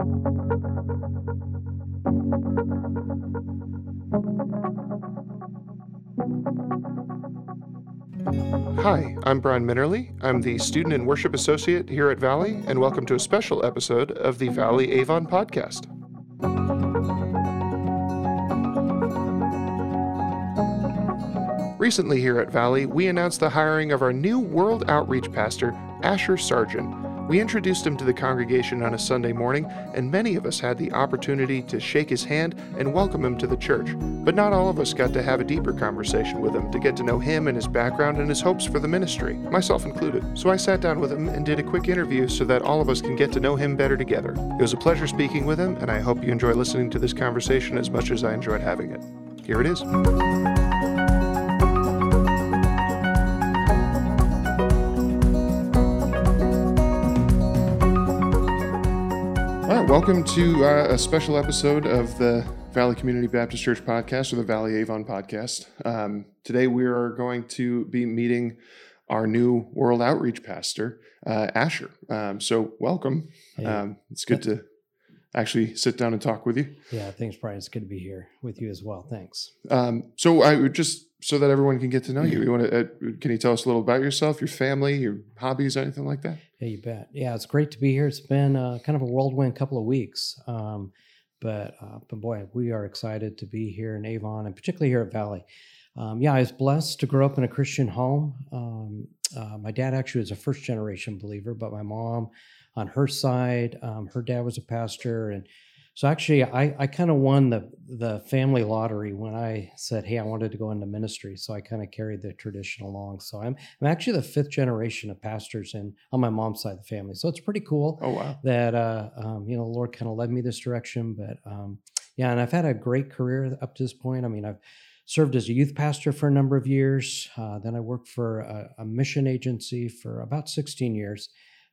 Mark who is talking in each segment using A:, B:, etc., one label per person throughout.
A: Hi, I'm Brian Minnerly. I'm the Student and Worship Associate here at Valley, and welcome to a special episode of the Valley Avon Podcast. Recently, here at Valley, we announced the hiring of our new World Outreach Pastor, Asher Sarjent. We introduced him to the congregation on a Sunday morning, and many of us had the opportunity to shake his hand and welcome him to the church. But not all of us got to have a deeper conversation with him to get to know him and his background and his hopes for the ministry, myself included. So I sat down with him and did a quick interview so that all of us can get to know him better together. It was a pleasure speaking with him, and I hope you enjoy listening to this conversation as much as I enjoyed having it. Here it is. Welcome to uh, a special episode of the Valley Community Baptist Church podcast or the Valley Avon podcast. Um, today we are going to be meeting our new World Outreach Pastor, uh, Asher. Um, so, welcome.
B: Hey.
A: Um, it's good to actually sit down and talk with you.
B: Yeah, thanks, Brian. It's good to be here with you as well. Thanks.
A: Um, so, I would just so that everyone can get to know you. You want to? Uh, can you tell us a little about yourself, your family, your hobbies, anything like that?
B: Yeah, you bet. Yeah, it's great to be here. It's been uh, kind of a whirlwind couple of weeks, um, but uh, but boy, we are excited to be here in Avon and particularly here at Valley. Um, yeah, I was blessed to grow up in a Christian home. Um, uh, my dad actually was a first generation believer, but my mom, on her side, um, her dad was a pastor, and so actually, I, I kind of won the the family lottery when I said, "Hey, I wanted to go into ministry." So I kind of carried the tradition along. So I'm I'm actually the fifth generation of pastors in on my mom's side of the family. So it's pretty cool
A: Oh wow!
B: that uh, um, you know the Lord kind of led me this direction. But um, yeah, and I've had a great career up to this point. I mean, I've served as a youth pastor for a number of years. Uh, then I worked for a, a mission agency for about 16 years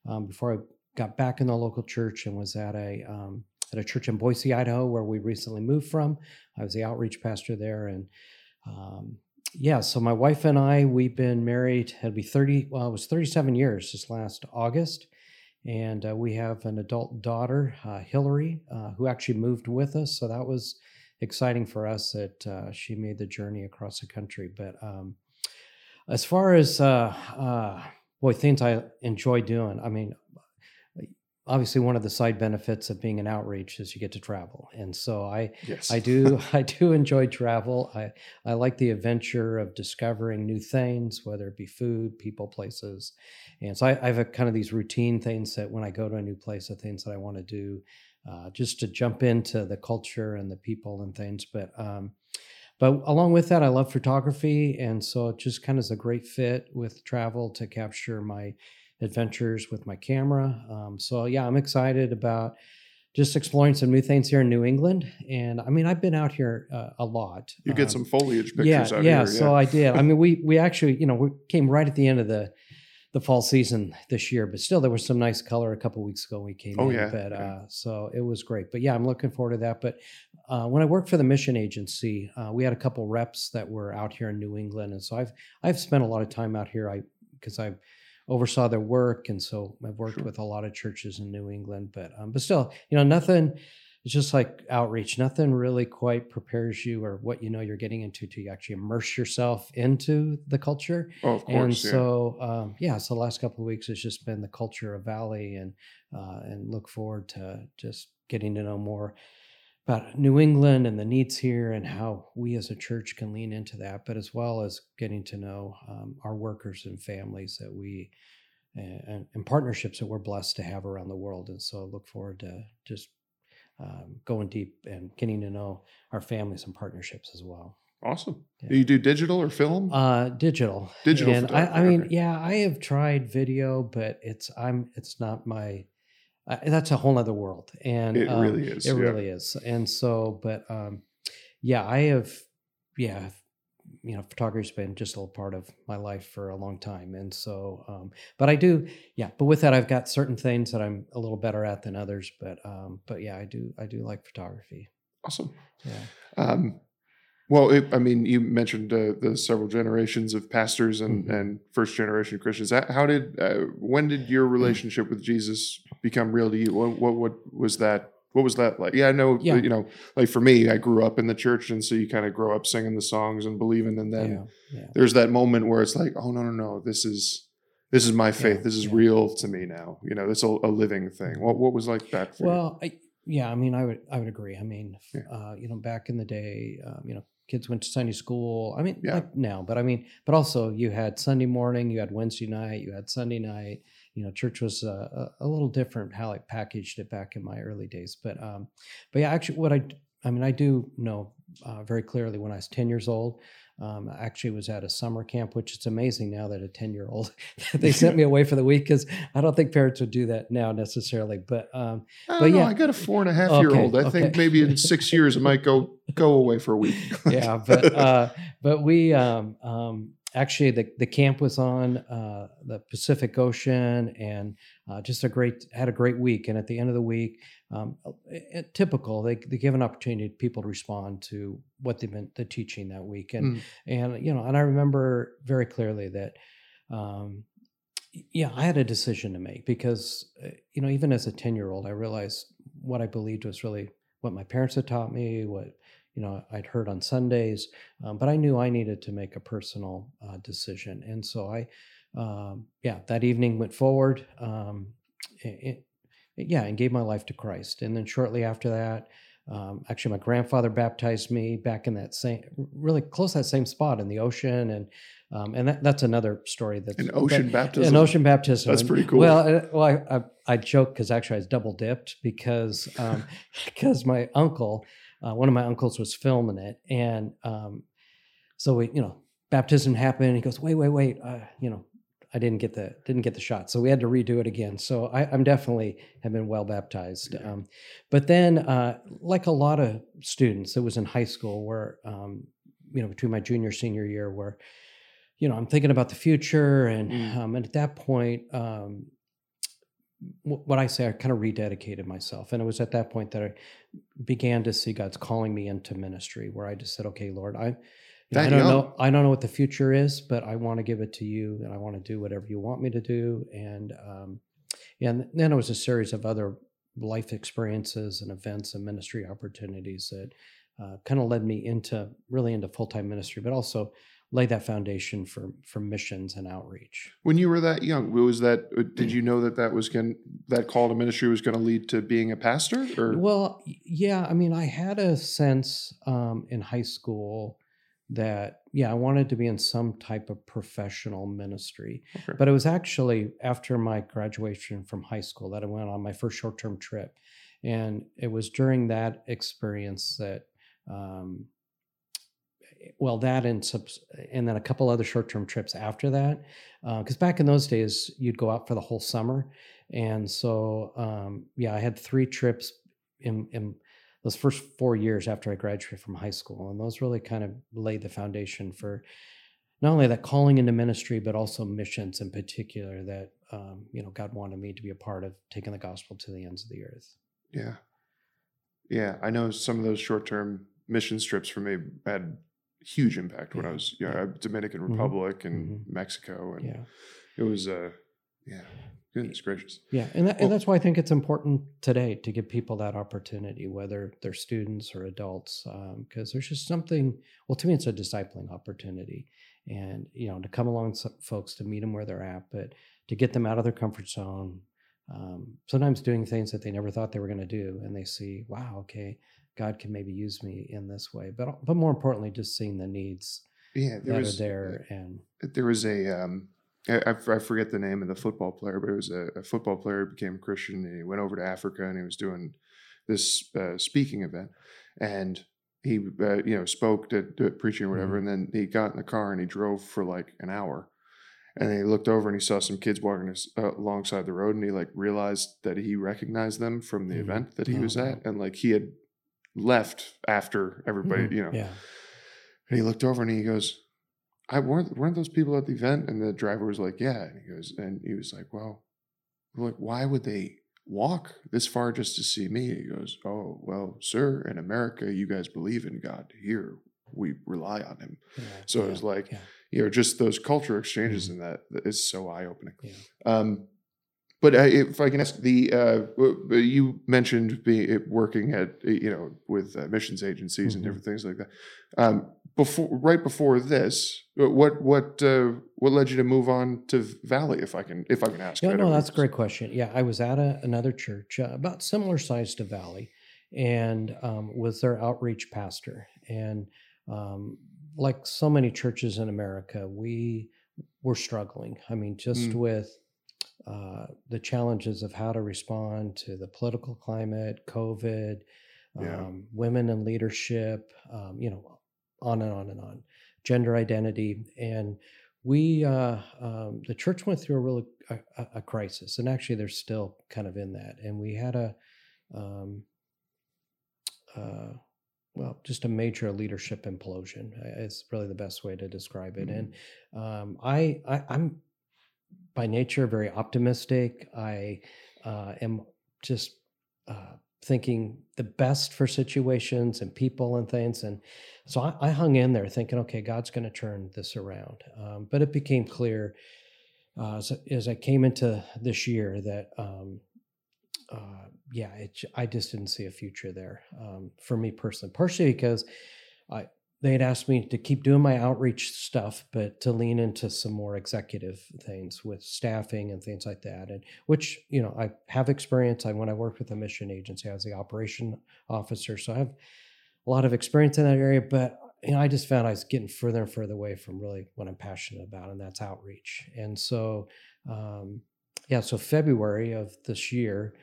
B: um, before I got back in the local church and was at a um, at a church in Boise, Idaho, where we recently moved from. I was the outreach pastor there, and um, yeah, so my wife and I, we've been married. It'll be 30. Well, it was 37 years this last August and uh, we have an adult daughter, uh, Hillary, uh, who actually moved with us. So that was exciting for us that uh, she made the journey across the country. But um, as far as uh, uh, boy, things I enjoy doing, I mean, obviously one of the side benefits of being an outreach is you get to travel, and so I
A: Yes,
B: I do I do enjoy travel. I I like the adventure of discovering new things, whether it be food, people, places, and so I, I have a, kind of these routine things that when I go to a new place, the things that I want to do, uh, just to jump into the culture and the people and things. But um, but along with that, I love photography, and so it just kind of is a great fit with travel to capture my adventures with my camera. Um, so yeah, I'm excited about just exploring some new things here in New England. And I mean, I've been out here uh, a lot.
A: you get
B: Um,
A: some foliage pictures
B: yeah,
A: out
B: yeah.
A: here.
B: Yeah, so I did. I mean, we we actually, you know, we came right at the end of the the fall season this year, but still there was some nice color a couple weeks ago when we came
A: Oh,
B: in.
A: yeah,
B: But
A: yeah.
B: uh, so it was great. But yeah, I'm looking forward to that. But uh, when I worked for the mission agency, uh, we had a couple reps that were out here in New England, and so I've I've spent a lot of time out here. I because I oversaw their work, and so I've worked
A: Sure.
B: with a lot of churches in New England. But um, but still, you know, nothing. It's just like outreach. Nothing really quite prepares you or what you know you're getting into to you actually immerse yourself into the culture.
A: Oh, of course.
B: and
A: yeah.
B: so, um, yeah, so the last couple of weeks has just been the culture of Valley, and uh, and look forward to just getting to know more about New England and the needs here, and how we as a church can lean into that, but as well as getting to know um, our workers and families that we and, and partnerships that we're blessed to have around the world. And so, I look forward to just um, going deep and getting to know our families and partnerships as well.
A: awesome.
B: Yeah.
A: Do you do digital or film?
B: Uh, digital.
A: Digital
B: And I, I mean, yeah, I have tried video, but it's I'm it's not my. Uh, that's a whole other world, and
A: it
B: um,
A: really is.
B: it
A: yeah.
B: really is. And so, but um, yeah, I have, yeah, you know, photography's been just a little part of my life for a long time. And so, um, but I do, yeah, but with that, I've got certain things that I'm a little better at than others. But, um, but yeah, I do, I do like photography.
A: Awesome.
B: Yeah.
A: Um, well, it, I mean, you mentioned uh, the several generations of pastors and,
B: Mhm.
A: and first generation Christians. How did, uh, when did your relationship with Jesus become real to you? What, what, what was that What was that like? Yeah, I know.
B: Yeah.
A: You know, like for me, I grew up in the church, and so you kind of grow up singing the songs and believing, and then
B: yeah, yeah.
A: there's that moment where it's like, oh no, no, no, this is this is my faith. This is real to me now. You know, it's a, a living thing. What what was like that for you?
B: Well, I, yeah, I mean, I would, I would agree. I mean, uh, you know, back in the day, um, you know, kids went to Sunday school. I mean,
A: Yeah.
B: like now, but I mean, but also you had Sunday morning, you had Wednesday night, you had Sunday night. You know, church was uh, a, a little different how I packaged it back in my early days. But, um, but yeah, actually, what I I mean, I do know uh, very clearly when I was ten years old. Um, I actually was at a summer camp, which it's amazing now that a ten year old they sent me away for the week because I don't think parents would do that now necessarily. But um,
A: I
B: but
A: don't know,
B: yeah.
A: I got a four and a half
B: Okay,
A: year old. I think maybe in six years I might go go away for a week.
B: yeah, but uh, but we um, um, actually the the camp was on uh, the Pacific Ocean and uh, just a great had a great week. And at the end of the week, um, it- typical they they give an opportunity to people to respond to what they've been the teaching that week. And
A: Mm.
B: and you know, and I remember very clearly that. Um, yeah, I had a decision to make because, uh, you know, even as a 10 year old, I realized what I believed was really what my parents had taught me, what, you know, I'd heard on Sundays. Um, but I knew I needed to make a personal uh, decision. And so I, um, yeah, that evening went forward. Um, it, it, yeah, and gave my life to Christ. And then shortly after that, um, actually, my grandfather baptized me back in that same, really close to that same spot in the ocean, and um, and that, that's another story. That's
A: An ocean
B: that-
A: baptism.
B: an ocean baptism.
A: That's pretty cool.
B: Well, uh, well, I, I, I joke because actually I was double dipped because um, because my uncle, uh, one of my uncles was filming it, and um, so we, you know, baptism happened. He goes, wait, wait, wait, uh, you know, I didn't get the didn't get the shot, so we had to redo it again. So I, I'm definitely have been well baptized.
A: Yeah.
B: Um, but then, uh, like a lot of students, it was in high school where, um, you know, between my junior senior year, where, you know, I'm thinking about the future, and
A: Mm.
B: um, and at that point, um, what I say, I kind of rededicated myself, and it was at that point that I began to see God's calling me into ministry, where I just said, "Okay, Lord, I." know, I don't
A: young?
B: know. I don't know what the future is, but I want to give it to you, and I want to do whatever you want me to do. And um, and then it was a series of other life experiences and events and ministry opportunities that uh, kind of led me into really into full time ministry, but also laid that foundation for for missions and outreach.
A: When you were that young, was that? uh,
B: Mm.
A: Did you know that that was going that call to ministry was going to lead to being a pastor? Or
B: Well, yeah, I mean, I had a sense um, in high school that yeah, I wanted to be in some type of professional ministry.
A: Okay.
B: But it was actually after my graduation from high school that I went on my first short term trip. And it was during that experience that, um, well, that and, subs- and then a couple other short term trips after that. Because back in those days, you'd go out for the whole summer. And so, um, yeah, I had three trips in, in those first four years after I graduated from high school. And those really kind of laid the foundation for not only that calling into ministry, but also missions in particular that, um, you know, God wanted me to be a part of taking the gospel to the ends of the earth.
A: yeah, yeah, I know some of those short term mission trips for me had huge impact when I
B: Yeah,
A: was yeah,
B: yeah.
A: Dominican
B: Mhm,
A: Republic and
B: mhm.
A: Mexico, and
B: Yeah.
A: it was uh, yeah, goodness gracious.
B: Yeah, and, that,
A: Well-
B: and that's why I think it's important today to give people that opportunity, whether they're students or adults, because there's just something. Well, to me, it's a discipling opportunity, and you know, to come along folks to meet them where they're at, but to get them out of their comfort zone. Um, sometimes doing things that they never thought they were going to do, and they see, wow, okay, God can maybe use me in this way. But but more importantly, just seeing the needs
A: Yeah, there
B: that
A: was
B: are there, and
A: there was a um, I, I forget the name of the football player, but it was a, a football player who became Christian and he went over to Africa and he was doing this uh, speaking event and he uh, you know spoke to, to preaching or whatever and then he got in the car and he drove for like an hour and he looked over and he saw some kids walking as- uh, alongside the road and he like realized that he recognized them from the
B: Mhm.
A: event that he
B: Oh,
A: was at and like he had left after everybody
B: Mhm.
A: you know
B: yeah,
A: and he looked over and he goes, I weren't weren't those people at the event? And the driver was like, Yeah. And he goes, and he was like, Well, like, why would they walk this far just to see me? He goes, Oh, well, sir, in America, you guys believe in God. Here we rely on him.
B: yeah,
A: So it was like,
B: yeah.
A: You know, just those culture exchanges
B: Mhm.
A: in that is so eye opening.
B: Yeah.
A: Um, but uh, if I can ask the, uh, you mentioned be, working at you know with uh, missions agencies mm-hmm. and different things like that. Um, before, right before this, what what uh, what led you to move on to Valley? If I can, if I can ask.
B: Yeah, no, that's a great question. Yeah, I was at a, another church uh, about similar size to Valley, and um, was their outreach pastor. And um, like so many churches in America, we were struggling. I mean, just mm. with uh, the challenges of how to respond to the political climate, COVID, yeah. um, women in leadership, um, you know, on and on and on, gender identity, and we uh, um, the church went through a really a, a, crisis, and actually they're still kind of in that, and we had a um, uh, well, just a major leadership implosion. It's really the best way to describe it. Mm-hmm. And um, I, I, am by nature very optimistic. I uh, am just uh, thinking the best for situations and people and things. And so I, I hung in there thinking, okay, God's going to turn this around. Um, but it became clear uh, as, as, I came into this year that um, uh, yeah, it, I just didn't see a future there um, for me personally. Partially because I they had asked me to keep doing my outreach stuff, but to lean into some more executive things with staffing and things like that. And which you know I have experience. I when I worked with a mission agency, I was the operation officer, so I have a lot of experience in that area. But you know, I just found I was getting further and further away from really what I'm passionate about, and that's outreach. And so, um, yeah, so February of this year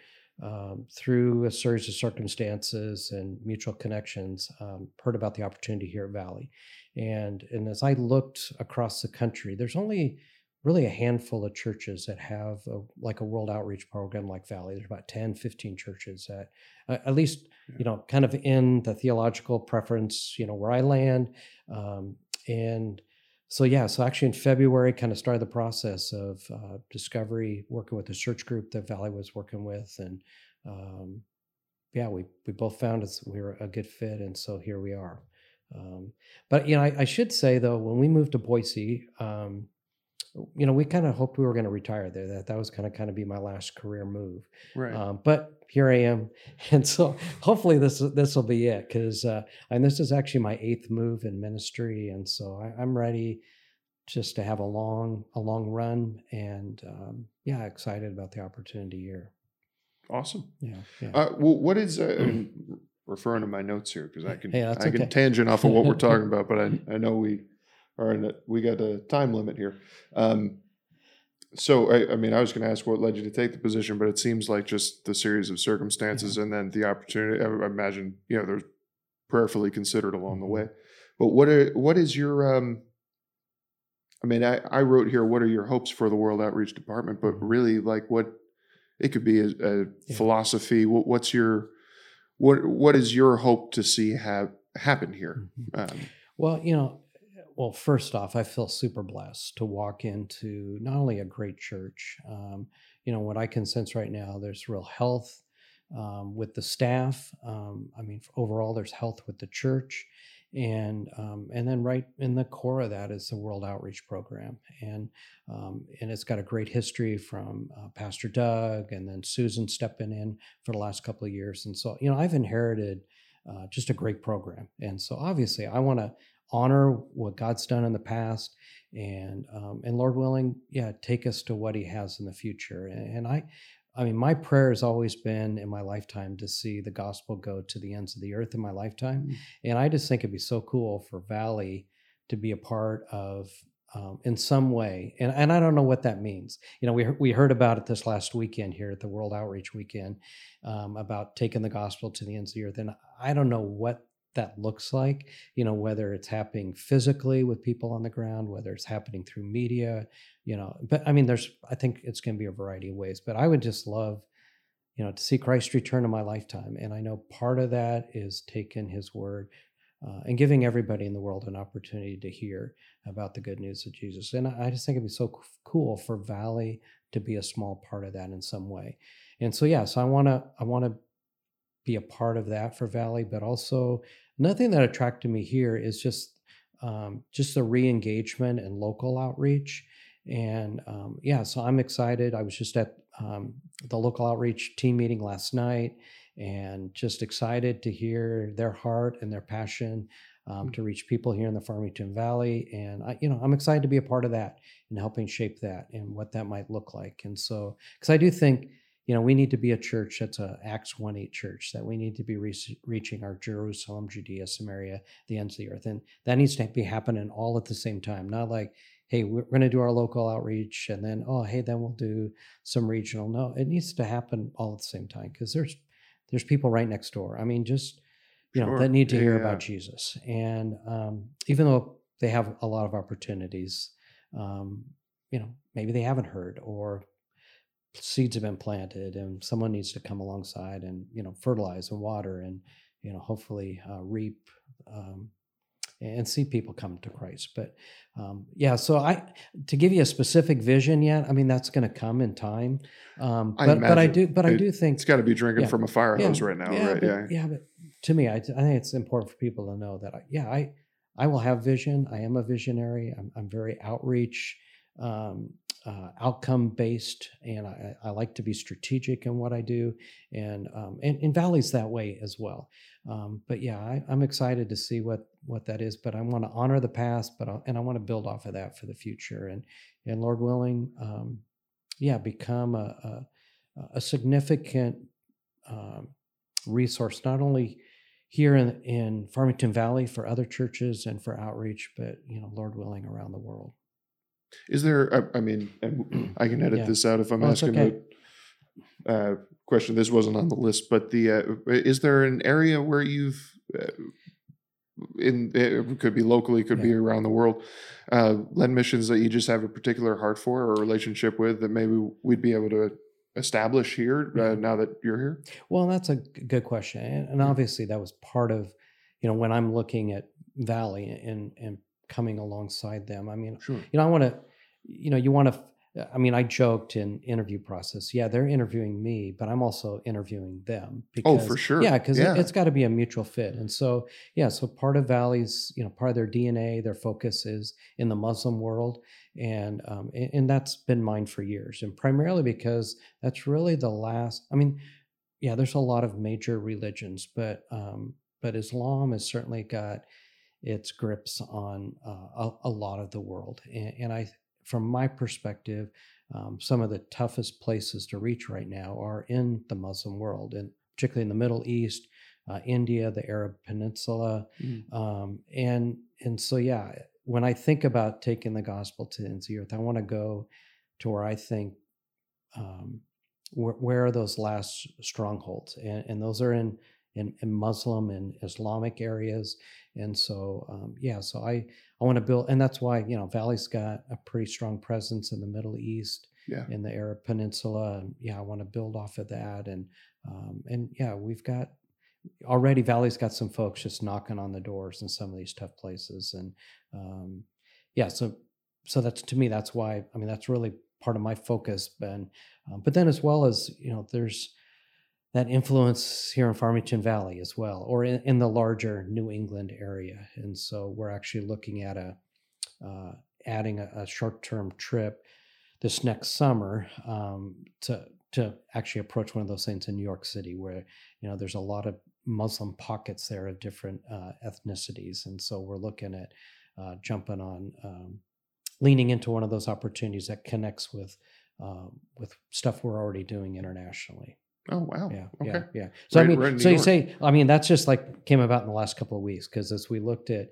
B: um, through a series of circumstances and mutual connections, um, heard about the opportunity here at Valley. And, and as I looked across the country, there's only really a handful of churches that have a, like a world outreach program like Valley. There's about 10, 15 churches that, uh, at least, yeah. you know, kind of in the theological preference, you know, where I land. Um, and so yeah, so actually in February, kind of started the process of uh, discovery, working with the search group that Valley was working with, and um, yeah, we we both found us we were a good fit, and so here we are. Um, but you know, I, I, should say though, when we moved to Boise, um, you know, we kind of hoped we were going to retire there. That that was going to kind of be my last career move.
A: Right.
B: Um, but here I am, and so hopefully this this will be it. Because uh, and this is actually my eighth move in ministry, and so I, am ready just to have a long a long run. And um, yeah, excited about the opportunity here.
A: Awesome.
B: Yeah. yeah.
A: Uh, well, what is uh, referring to my notes here because I can hey, I okay. can tangent off of what we're talking about, but I I know we are in a, we got a time limit here. Um, so I, I, mean, I was going to ask what led you to take the position, but it seems like just the series of circumstances and then the opportunity. I imagine you know there's prayerfully considered along the mm-hmm. way. But what are what is your um, I mean, I, I wrote here, what are your hopes for the World Outreach Department? But mm-hmm. really, like, what it could be a, a yeah. philosophy. What, what's your what what is your hope to see have happen here?
B: Mm-hmm. Um, well, you know, well, first off, I feel super blessed to walk into not only a great church, um, you know, what I can sense right now, there's real health um, with the staff. Um, I mean, overall, there's health with the church. And um, and then right in the core of that is the World Outreach Program, and um, and it's got a great history from uh, Pastor Doug, and then Susan stepping in for the last couple of years, and so you know I've inherited uh, just a great program, and so obviously I want to honor what God's done in the past, and um, and Lord willing, yeah, take us to what He has in the future. And, and I, I mean, my prayer has always been in my lifetime to see the gospel go to the ends of the earth in my lifetime, mm-hmm. and I just think it'd be so cool for Valley to be a part of um, in some way. And, and I don't know what that means. You know, we, we heard about it this last weekend here at the World Outreach Weekend um, about taking the gospel to the ends of the earth. And I don't know what that looks like you know whether it's happening physically with people on the ground whether it's happening through media you know but i mean there's i think it's going to be a variety of ways but i would just love you know to see christ return in my lifetime and i know part of that is taking his word uh, and giving everybody in the world an opportunity to hear about the good news of jesus and i, I just think it'd be so cool for valley to be a small part of that in some way and so yeah so i want to i want to be a part of that for valley but also Nothing that attracted me here is just um, just the re-engagement and local outreach. And um, yeah, so I'm excited. I was just at um, the local outreach team meeting last night and just excited to hear their heart and their passion um, to reach people here in the Farmington Valley. And I, you know, I'm excited to be a part of that and helping shape that and what that might look like. And so, because I do think, you know, we need to be a church that's a Acts 1 8 church, that we need to be re- reaching our Jerusalem, Judea, Samaria, the ends of the earth. And that needs to be happening all at the same time, not like, hey, we're going to do our local outreach and then, oh, hey, then we'll do some regional. No, it needs to happen all at the same time because there's there's people right next door. I mean, just you know,
A: Sure.
B: that need to
A: Yeah,
B: hear
A: yeah.
B: about Jesus. And um, even though they have a lot of opportunities, um, you know, maybe they haven't heard or seeds have been planted and someone needs to come alongside and, you know, fertilize and water and, you know, hopefully uh, reap um, and see people come to Christ. But um, yeah, so I, to give you a specific vision yet, I mean, that's going to come in time. Um,
A: I
B: but, but I do, but I do think
A: It's got to be drinking
B: Yeah.
A: from a fire
B: Yeah.
A: hose right now,
B: yeah,
A: right?
B: but,
A: yeah.
B: yeah, but to me, I, I think it's important for people to know that, I, yeah, I, I will have vision. I am a visionary. I'm, I'm very outreach, um, uh, outcome based, and I, I like to be strategic in what I do. And, um, and, and Valley's that way as well. Um, but yeah, I, I'm excited to see what, what that is, but I want to honor the past, but, I, and I want to build off of that for the future. And, and Lord willing, um, yeah, become a, a, a significant, um, resource not only here in, in Farmington Valley for other churches and for outreach, but you know, Lord willing, around the world.
A: Is there? I, I mean, I can edit
B: Yeah.
A: this out if I'm
B: Oh,
A: asking
B: okay.
A: a uh, question. This wasn't on the list, but the uh, is there an area where you've uh, in it could be locally, could be around the world, uh, led missions that you just have a particular heart for or relationship with that maybe we'd be able to establish here uh,
B: Yeah.
A: now that you're here?
B: Well, that's a good question, and, and
A: Mm.
B: obviously that was part of, you know, when I'm looking at Valley and and coming alongside them. I mean,
A: Sure.
B: you know, I want to, you know, you want to. I mean, I joked in interview process. Yeah, they're interviewing me, but I'm also interviewing them.
A: Oh, for sure.
B: Yeah, because
A: Yeah.
B: it, has got to be a mutual fit. And so, yeah, so part of Valley's, you know, part of their DNA, their focus is in the Muslim world, and um, and, and that's been mine for years, and primarily because that's really the last. I mean, yeah, there's a lot of major religions, but um, but Islam has certainly got its grips on uh, a, a lot of the world, and, and I, from my perspective, um, some of the toughest places to reach right now are in the Muslim world, and particularly in the Middle East, uh, India, the Arab Peninsula,
A: Mm.
B: um, and and so yeah, when I think about taking the gospel to the ends of the earth, I want to go to where I think um, where, where are those last strongholds, and, and those are in, in in Muslim and Islamic areas, and so um, yeah, so I I want to build, and that's why you know Valley's got a pretty strong presence in the Middle East,
A: Yeah.
B: in the Arab Peninsula, and yeah, I want to build off of that, and um, and yeah, we've got already Valley's got some folks just knocking on the doors in some of these tough places, and um, yeah, so so that's to me that's why I mean that's really part of my focus, Ben. Um, but then as well as you know, there's that influence here in Farmington Valley as well, or in, in the larger New England area, and so we're actually looking at a uh, adding a, a short-term trip this next summer um, to to actually approach one of those things in New York City, where you know there's a lot of Muslim pockets there of different uh, ethnicities, and so we're looking at uh, jumping on, um, leaning into one of those opportunities that connects with um, with stuff we're already doing internationally.
A: Oh wow.
B: Yeah,
A: Okay.
B: yeah, yeah. So
A: Right-
B: I mean,
A: right
B: so you
A: York.
B: say, I mean, that's just like came about in the last couple of weeks because as we looked at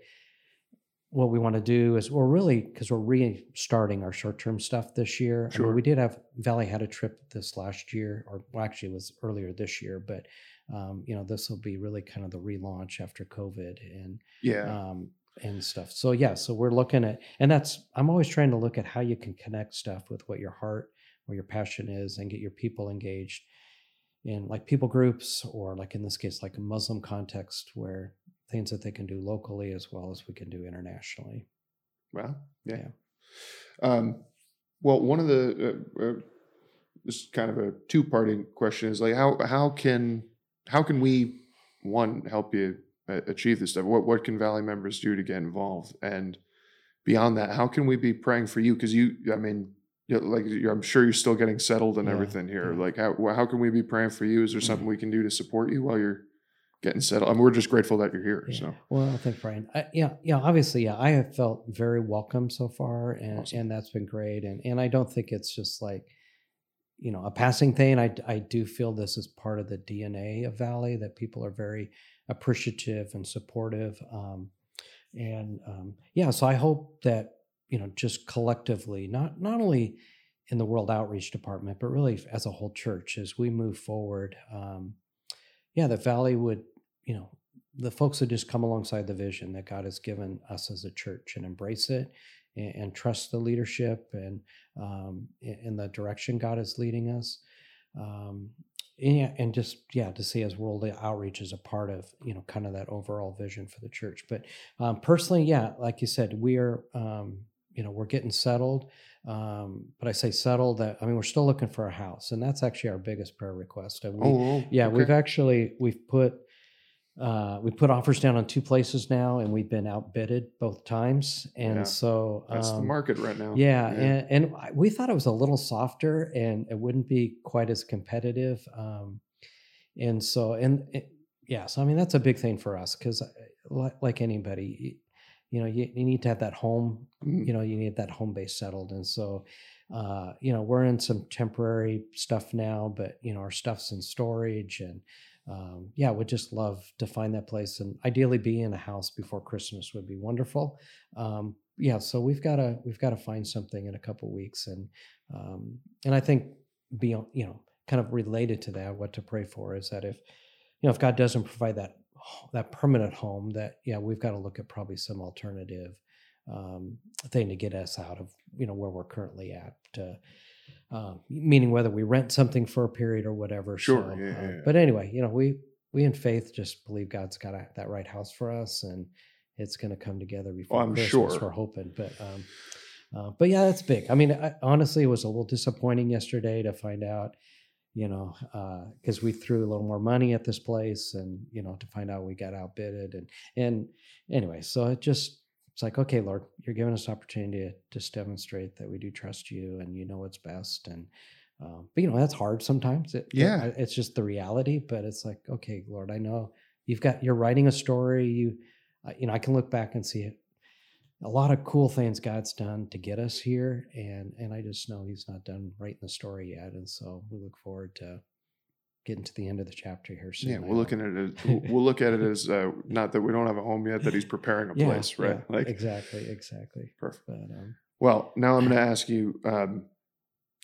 B: what we want to do is we're really because we're restarting our short-term stuff this year. I
A: Sure.
B: mean, we did have Valley had a trip this last year, or well, actually it was earlier this year, but um, you know this will be really kind of the relaunch after COVID and
A: Yeah.
B: um, and stuff. So yeah, so we're looking at, and that's I'm always trying to look at how you can connect stuff with what your heart, what your passion is, and get your people engaged in like people groups or like in this case like a Muslim context where things that they can do locally as well as we can do internationally.
A: Wow. Yeah.
B: Yeah.
A: Um, well, one of the uh, uh, this is kind of a two parting question is like how how can how can we one help you achieve this stuff? What what can Valley members do to get involved? And beyond that, how can we be praying for you? Because you, I mean, you know, like I'm sure you're still getting settled and
B: Yeah,
A: everything here.
B: yeah.
A: Like how how can we be praying for you? Is there something we can do to support you while you're getting settled? I mean, we're just grateful that you're here.
B: Yeah.
A: So
B: Well, thanks, Brian. I, yeah, yeah. Obviously, yeah, I have felt very welcome so far, and
A: Awesome.
B: and that's been great. And and I don't think it's just like, you know, a passing thing. I I do feel this is part of the DNA of Valley that people are very appreciative and supportive. Um, and um, yeah, so I hope that you know, just collectively, not not only in the World Outreach Department, but really as a whole church, as we move forward, um, yeah, the Valley would, you know, the folks would just come alongside the vision that God has given us as a church and embrace it and, and trust the leadership and um, in, the direction God is leading us. Um, and, and just yeah, to see as world outreach is a part of you know kind of that overall vision for the church. But um, personally, yeah, like you said, we are um, you know we're getting settled. Um, but I say settled that I mean we're still looking for a house, and that's actually our biggest prayer request. And we,
A: oh,
B: yeah,
A: okay.
B: we've actually we've put uh, we put offers down on two places now, and we've been outbidded both times. And
A: Yeah,
B: so
A: that's the
B: um,
A: market right now.
B: Yeah, And, and we thought it was a little softer, and it wouldn't be quite as competitive. Um, and so, and it, yeah, so I mean that's a big thing for us because, like, like anybody, you know, you, you need to have that home
A: Mm.
B: you know you need that home base settled and so uh you know we're in some temporary stuff now but you know our stuff's in storage and um yeah would just love to find that place and ideally be in a house before christmas would be wonderful um yeah so we've got to we've got to find something in a couple weeks and um and i think beyond you know kind of related to that what to pray for is that if you know if god doesn't provide that that permanent home that yeah we've got to look at probably some alternative um, thing to get us out of you know where we're currently at. To, um, meaning whether we rent something for a period or whatever.
A: Sure,
B: So,
A: yeah,
B: uh,
A: yeah.
B: But anyway, you know we we in faith just believe God's got a, that right house for us, and it's going to come together before
A: I'm
B: Christmas.
A: sure.
B: We're hoping, but. Um, uh, but yeah, that's big. I mean, I, honestly, it was a little disappointing yesterday to find out, you know, because we threw a little more money at this place, and you know, to find out we got outbidded, and and anyway, so it just it's like, okay, Lord, you're giving us opportunity to just demonstrate that we do trust you and you know what's best. And, um, but you know, that's hard sometimes. It,
A: Yeah.
B: I- it's just the reality, but it's like, okay, Lord, I know you've got, you're writing a story. You, uh, you know, I can look back and see a lot of cool things God's done to get us here. And, and I just know he's not done writing the story yet. And so we look forward to getting to the end of the chapter here soon.
A: Yeah, we're looking at it. As, we'll- we'll look at it as uh, not that we don't have a home yet; that he's preparing a
B: Yeah,
A: place, right?
B: yeah,
A: like
B: exactly, exactly.
A: perfect.
B: But, um,
A: Well, now I'm going to ask you. Um,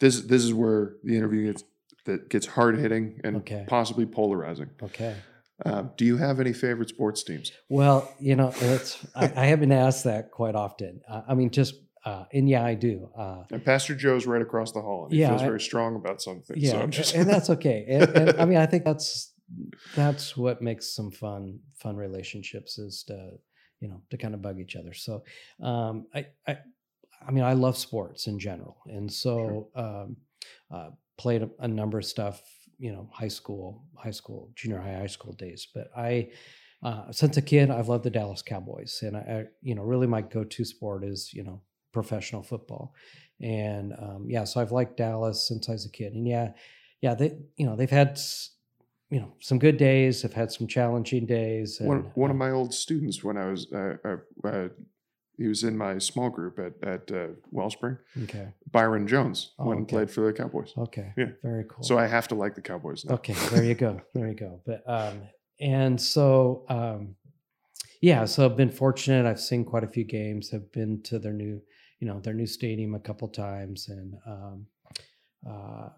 A: this this is where the interview gets that gets hard hitting and
B: Okay.
A: possibly polarizing.
B: okay.
A: Um, do you have any favorite sports teams?
B: Well, you know, it's I, I have been asked that quite often. Uh, I mean, just uh, and yeah, I do. Uh,
A: And Pastor Joe's right across the hall, and he
B: Yeah,
A: feels
B: I-
A: very strong about something.
B: yeah,
A: so just
B: and that's okay. And, and I mean, I think that's that's what makes some fun fun relationships is to you know to kind of bug each other. So um, I I I mean, I love sports in general, and so um, uh, played a, a number of stuff. You know, high school, high school, junior high, high school days. But I, uh, since a kid, I've loved the Dallas Cowboys, and I, I you know, really my go-to sport is you know professional football, and um, yeah, so I've liked Dallas since I was a kid, and yeah, yeah, they you know they've had you know some good days, have had some challenging days. And,
A: one one of
B: uh,
A: my old students when I was uh, uh, uh, he was in my small group at at uh, Wellspring.
B: okay,
A: Byron Jones
B: Oh,
A: went and
B: okay.
A: played for the Cowboys.
B: okay,
A: Yeah.
B: very cool.
A: So I have to like the Cowboys now.
B: Okay, there you go. There you go. But um and so um yeah, so I've been fortunate. I've seen quite a few games, have been to their new, you know, their new stadium a couple times and um uh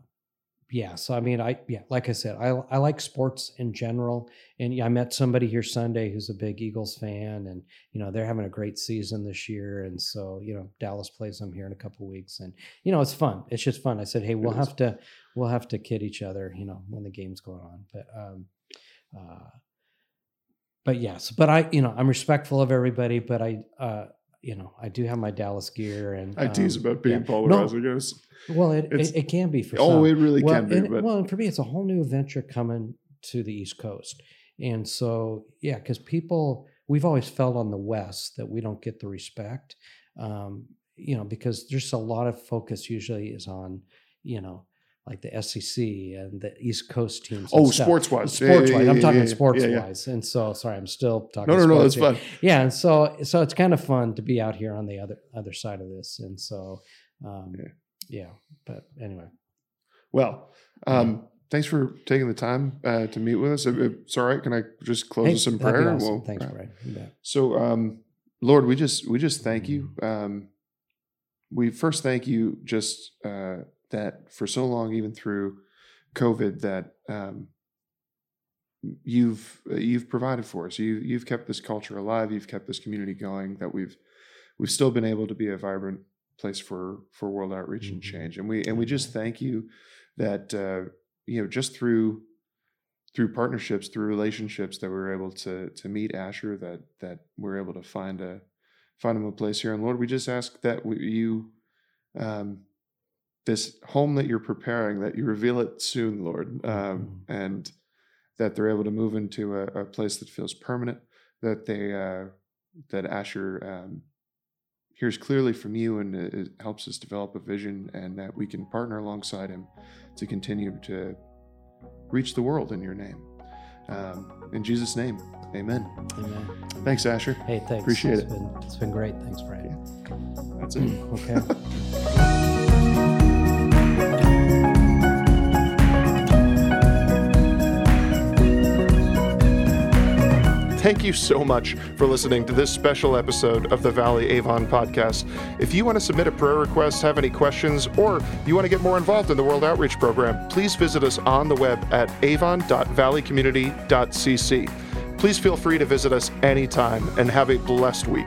B: yeah, so I mean I yeah, like I said, I I like sports in general. And yeah, I met somebody here Sunday who's a big Eagles fan and you know, they're having a great season this year and so, you know, Dallas plays them here in a couple weeks and you know, it's fun. It's just fun. I said, "Hey, we'll have to we'll have to kid each other, you know, when the game's going on. But um uh but yes, but I, you know, I'm respectful of everybody, but I uh you know, I do have my Dallas gear and
A: I tease
B: um,
A: about being
B: yeah.
A: It was-
B: Well, it, it, it can be for sure.
A: oh,
B: some.
A: it really
B: well,
A: can be.
B: and-
A: But
B: well, and for me, it's a whole new adventure coming to the East Coast. And so, yeah, because people, we've always felt on the West that we don't get the respect. Um, you know, because there's a lot of focus usually is on, you know, like the SEC and the East Coast teams.
A: Oh, sports wise.
B: Sports wise, I'm talking
A: yeah,
B: sports
A: yeah, yeah.
B: wise, and so sorry, I'm still talking.
A: No, no, no, that's
B: here.
A: fun.
B: Yeah, and so so it's kind of fun to be out here on the other other side of this, and so um,
A: Yeah.
B: yeah. But anyway,
A: Well, um, thanks for taking the time uh, to meet with us. If it's all right, can I just close
B: Hey,
A: us in prayer?
B: awesome.
A: We'll-
B: Thanks,
A: uh,
B: Brian.
A: So, um, Lord, we just we just thank you. Um, we first thank you just uh, that for so long, even through COVID, that um, you've you've provided for us. You you've kept this culture alive. You've kept this community going. That we've we've still been able to be a vibrant place for for world outreach and
B: Mhm.
A: change. And we and we just thank you that uh, you know just through through partnerships, through relationships, that we were able to to meet Asher, that that we are able to find a find him a place here. And Lord, we just ask that we, you, um, this home that you're preparing, that you reveal it soon, Lord, um, and that they're able to move into a, a place that feels permanent. That they uh, that Asher um, hears clearly from you and it, helps us develop a vision, and that we can partner alongside him to continue to reach the world in your name. Um, in Jesus' name, amen.
B: Amen.
A: Thanks, Asher.
B: Hey, thanks.
A: Appreciate
B: It's
A: it.
B: Been, it's been great. Thanks, Brian.
A: That's it.
B: Okay.
A: Thank you so much for listening to this special episode of the Valley Avon podcast. If you want to submit a prayer request, have any questions, or you want to get more involved in the World Outreach Program, please visit us on the web at avon.valleycommunity.cc. Please feel free to visit us anytime and have a blessed week.